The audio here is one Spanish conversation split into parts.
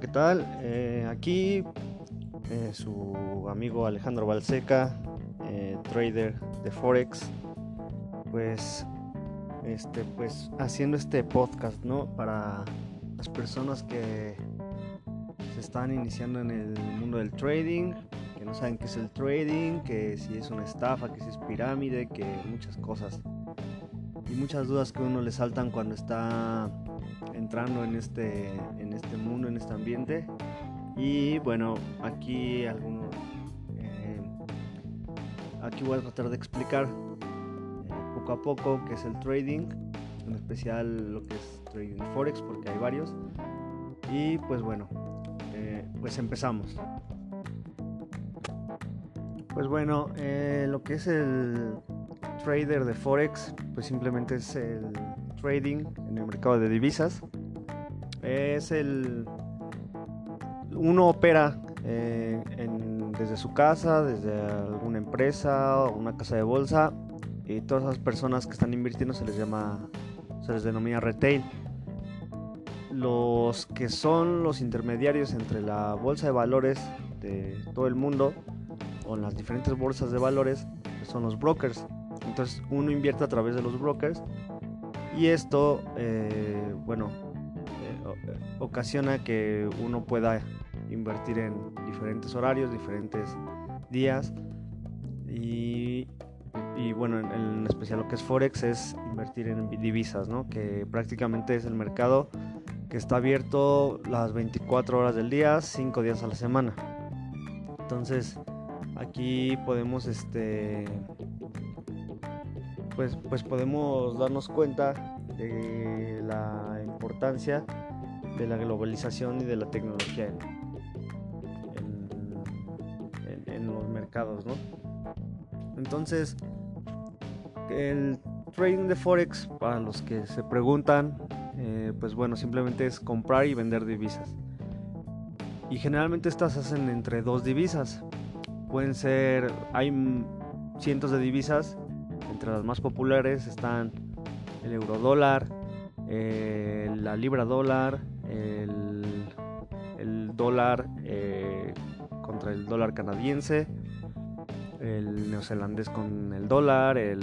¿qué tal? Eh, aquí eh, su amigo Alejandro Balseca, eh, trader de Forex, pues, este, pues haciendo este podcast, ¿no? Para las personas que se están iniciando en el mundo del trading, que no saben qué es el trading, que si es una estafa, que si es pirámide, que muchas cosas. Y muchas dudas que uno le saltan cuando está entrando en este, en este mundo, en este ambiente. Y bueno, aquí algunos... Eh, aquí voy a tratar de explicar eh, poco a poco qué es el trading, en especial lo que es trading forex, porque hay varios. Y pues bueno, eh, pues empezamos. Pues bueno, lo que es el trader de forex, pues simplemente es el trading en el mercado de divisas. Es el. Uno opera eh, desde su casa, desde alguna empresa o una casa de bolsa. Y todas las personas que están invirtiendo se les llama. Se les denomina retail. Los que son los intermediarios entre la bolsa de valores de todo el mundo o las diferentes bolsas de valores son los brokers. Entonces uno invierte a través de los brokers y esto, eh, bueno, ocasiona que uno pueda invertir en diferentes horarios, diferentes días. Y, bueno, en, especial lo que es Forex es invertir en divisas, ¿no? que prácticamente es el mercado que está abierto las 24 horas del día, 5 días a la semana. Entonces, aquí podemos este pues, pues podemos darnos cuenta de la importancia de la globalización y de la tecnología en, los mercados, ¿no? Entonces, el trading de Forex, para los que se preguntan, eh, pues bueno, simplemente es comprar y vender divisas. Y generalmente estas hacen entre dos divisas. Pueden ser, hay cientos de divisas entre las más populares están el euro dólar, eh, la libra dólar, el, dólar eh, contra el dólar canadiense, el neozelandés con el dólar, el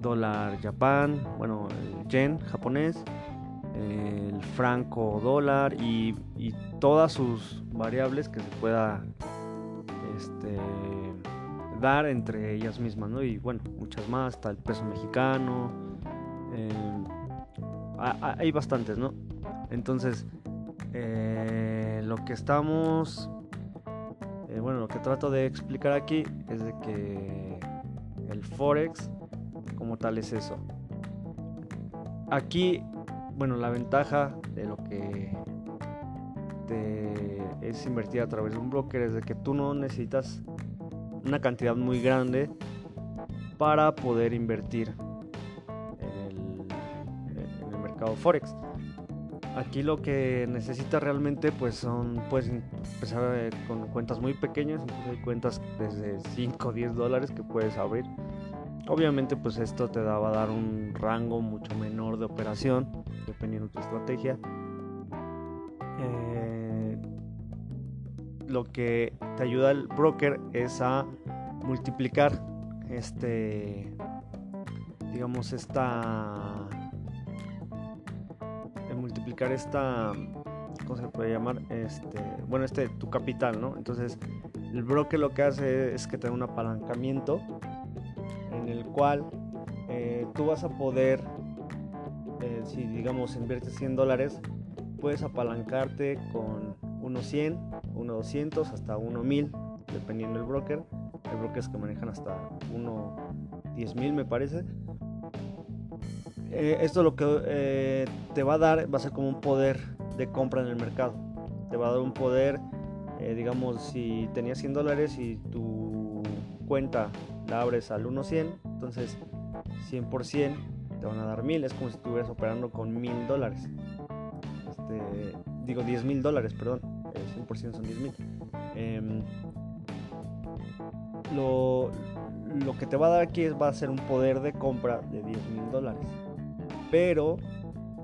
dólar japón, bueno, el yen japonés, el franco dólar y, todas sus variables que se pueda este, dar entre ellas mismas, ¿no? Y bueno, muchas más, está el peso mexicano, eh, hay bastantes, ¿no? Entonces, eh, lo que estamos, eh, bueno, lo que trato de explicar aquí es de que el Forex como tal es eso. Aquí, bueno, la ventaja de lo que es invertir a través de un broker es de que tú no necesitas una cantidad muy grande para poder invertir en el, mercado forex aquí lo que necesita realmente pues son puedes empezar eh, con cuentas muy pequeñas incluso hay cuentas desde 5 o 10 dólares que puedes abrir. Obviamente pues esto te va a dar un rango mucho menor de operación dependiendo de tu estrategia. Eh, lo que te ayuda el broker es a multiplicar este digamos esta multiplicar esta cómo se puede llamar este bueno este tu capital no entonces el broker lo que hace es que te da un apalancamiento en el cual eh, tú vas a poder eh, si digamos inviertes 100 dólares puedes apalancarte con unos 100 unos 200 hasta uno 1000 dependiendo del broker. Hay brokers que manejan hasta uno 10 mil me parece eh, esto lo que eh, te va a dar va a ser como un poder de compra en el mercado. Te va a dar un poder eh, digamos si tenías 100 dólares y tu cuenta la abres al 1.100 entonces 100 por 100 te van a dar 1000 es como si estuvieras operando con 1000 dólares. Este, digo 10 mil dólares perdón. 100% son 10 mil. Em, lo, lo que te va a dar aquí es, va a ser un poder de compra de 10 mil dólares. Pero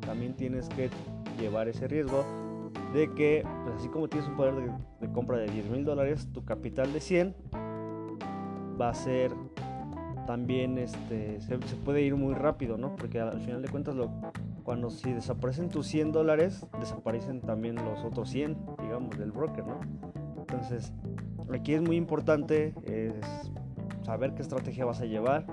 también tienes que llevar ese riesgo de que, pues así como tienes un poder de, compra de 10 mil dólares, tu capital de 100 va a ser también, este, se, puede ir muy rápido, ¿no? Porque al, final de cuentas, cuando si desaparecen tus 100 dólares, desaparecen también los otros 100, digamos, del broker, ¿no? Entonces, aquí es muy importante saber qué estrategia vas a llevar.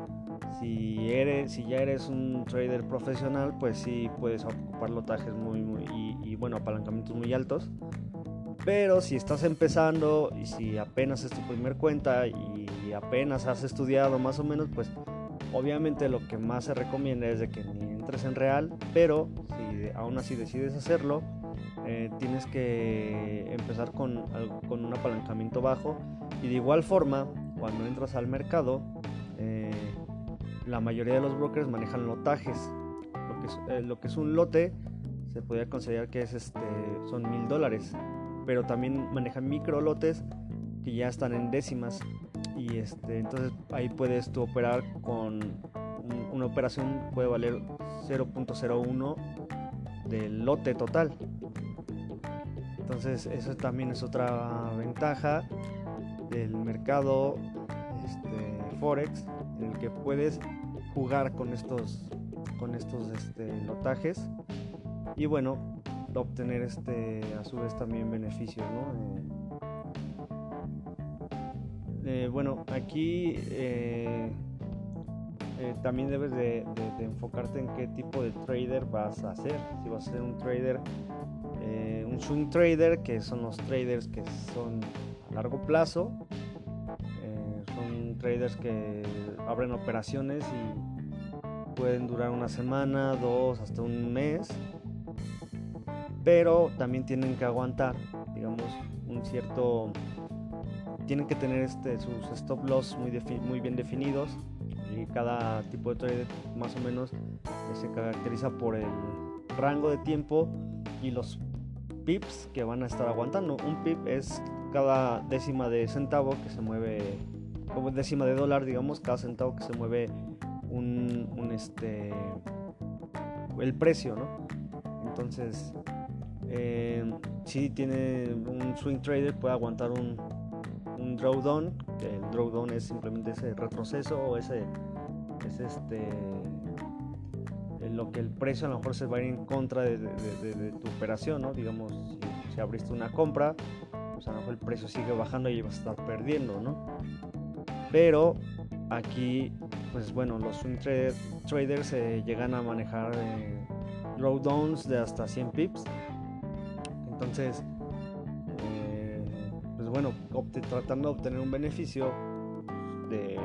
Si, eres, si ya eres un trader profesional, pues sí puedes ocupar lotajes muy, muy y, bueno, apalancamientos muy altos. Pero si estás empezando y si apenas es tu primer cuenta y apenas has estudiado más o menos, pues obviamente lo que más se recomienda es de que ni entres en real, pero si aún así decides hacerlo, eh, tienes que empezar con, con, un apalancamiento bajo y de igual forma cuando entras al mercado eh, la mayoría de los brokers manejan lotajes. Lo que es, eh, lo que es un lote se podría considerar que es este son mil dólares. Pero también manejan micro lotes que ya están en décimas. Y este entonces ahí puedes tú operar con una operación puede valer 0.01 del lote total. Entonces eso también es otra ventaja del mercado este, forex en el que puedes jugar con estos con estos este, lotajes y bueno obtener este a su vez también beneficios eh, eh, bueno aquí eh, también debes de, enfocarte en qué tipo de trader vas a hacer si vas a ser un trader un swing trader, que son los traders que son a largo plazo. Eh, traders que abren operaciones y pueden durar una semana, dos, hasta un mes. Pero también tienen que aguantar, digamos, un cierto... Tienen que tener este, sus stop loss muy, muy bien definidos y cada tipo de trader más o menos se caracteriza por el rango de tiempo y los pips que van a estar aguantando. Un pip es cada décima de centavo que se mueve, como décima de dólar, digamos, cada centavo que se mueve un, este, el precio, ¿no? Entonces, eh, si tiene un swing trader puede aguantar un, un drawdown, que el drawdown es simplemente ese retroceso o ese, es este lo que el precio a lo mejor se va a ir en contra de, tu operación, ¿no? Digamos, si, abriste una compra, pues a lo mejor el precio sigue bajando y vas a estar perdiendo, ¿no? Pero aquí, pues bueno, los swing traders se llegan a manejar eh, drawdowns de hasta 100 pips. Entonces, eh, pues bueno, tratando de obtener un beneficio de,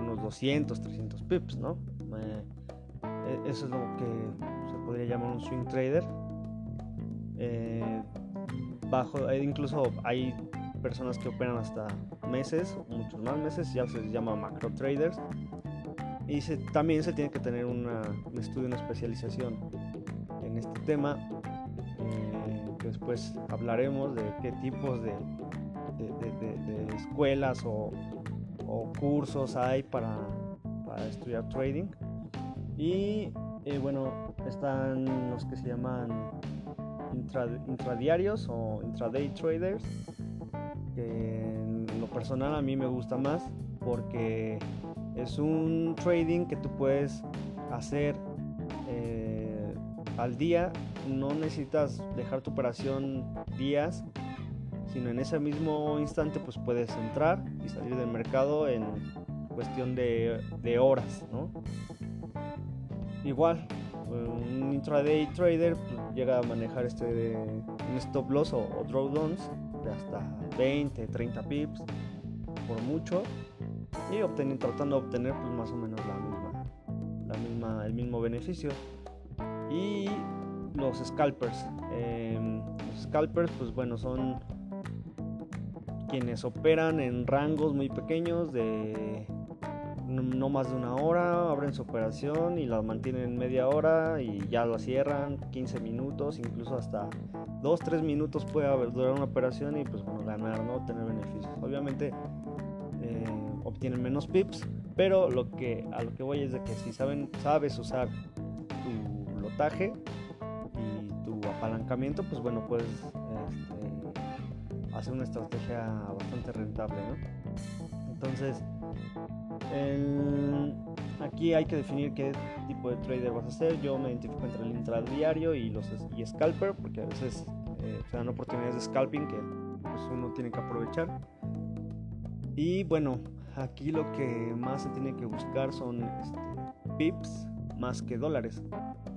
unos 200, 300 pips, ¿no? Eh, e, eso es lo que se podría llamar un swing trader. Eh, bajo, eh, incluso hay personas que operan hasta meses, muchos más meses, ya se llama macro traders. Y también se tiene que tener un estudio, una especialización en este tema. Eh, después hablaremos de qué tipos de, de, escuelas o, o, cursos hay para, para estudiar trading. Y eh, bueno, están los que se llaman intradiarios o intraday traders, personal a mí me gusta más porque es un trading que tú puedes hacer eh, al día, no necesitas dejar tu operación días, sino en ese mismo instante pues puedes entrar y salir del mercado en cuestión de, horas, ¿no? igual, un intraday trader pues, llega a manejar este stop loss o, drawdowns de hasta 20, 30 pips por mucho y tratando de obtener pues más o menos la misma, la misma, el mismo beneficio. Y los scalpers, em, los scalpers pues bueno son quienes operan en rangos muy pequeños de no más de una hora, abren su operación y la mantienen media hora y ya la cierran, 15 minutos, incluso hasta 2, 3 minutos puede durar una operación y pues bueno, ganar, ¿no? Tener beneficios. Obviamente eh, obtienen menos pips, pero lo que, a lo que voy es de que si saben, sabes usar tu lotaje y tu apalancamiento, pues bueno, puedes este, hacer una estrategia bastante rentable, Entonces, aquí hay que definir qué tipo de trader vas a hacer. Yo me identifico entre el intradiario y los y scalper, porque a veces eh, se dan oportunidades de scalping que pues, uno tiene que aprovechar. Y bueno, aquí lo que más se tiene que buscar son este, pips más que dólares.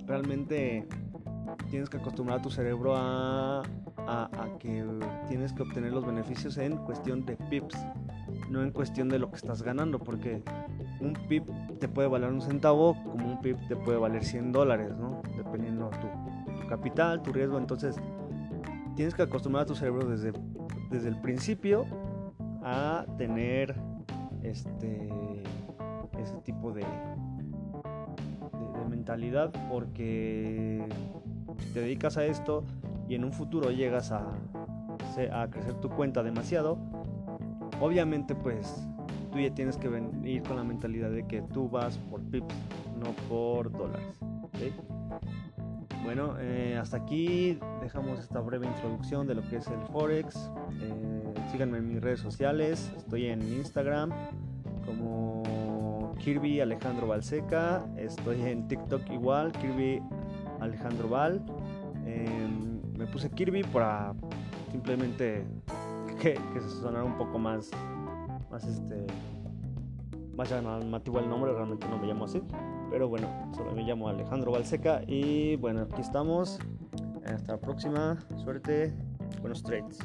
Realmente tienes que acostumbrar a tu cerebro a, a, que tienes que obtener los beneficios en cuestión de pips, no en cuestión de lo que estás ganando, porque un pip te puede valer un centavo, como un pip te puede valer 100 dólares, ¿no? Dependiendo tu, tu capital, tu riesgo. Entonces, tienes que acostumbrar a tu cerebro desde, desde el principio a tener este ese tipo de, de, mentalidad porque si te dedicas a esto y en un futuro llegas a, a crecer tu cuenta demasiado obviamente pues tú ya tienes que venir con la mentalidad de que tú vas por pips no por dólares bueno, eh, hasta aquí dejamos esta breve introducción de lo que es el Forex. Eh, síganme en mis redes sociales, estoy en Instagram como Kirby Alejandro Balseca, estoy en TikTok igual, Kirby Alejandro Val. Em, me puse Kirby para simplemente que, que sonara un poco más, más este, más llamativo el nombre, realmente no me llamo así. Pero bueno, solo me llamo Alejandro Balseca y bueno, aquí estamos. Hasta la próxima. Suerte. Buenos trades.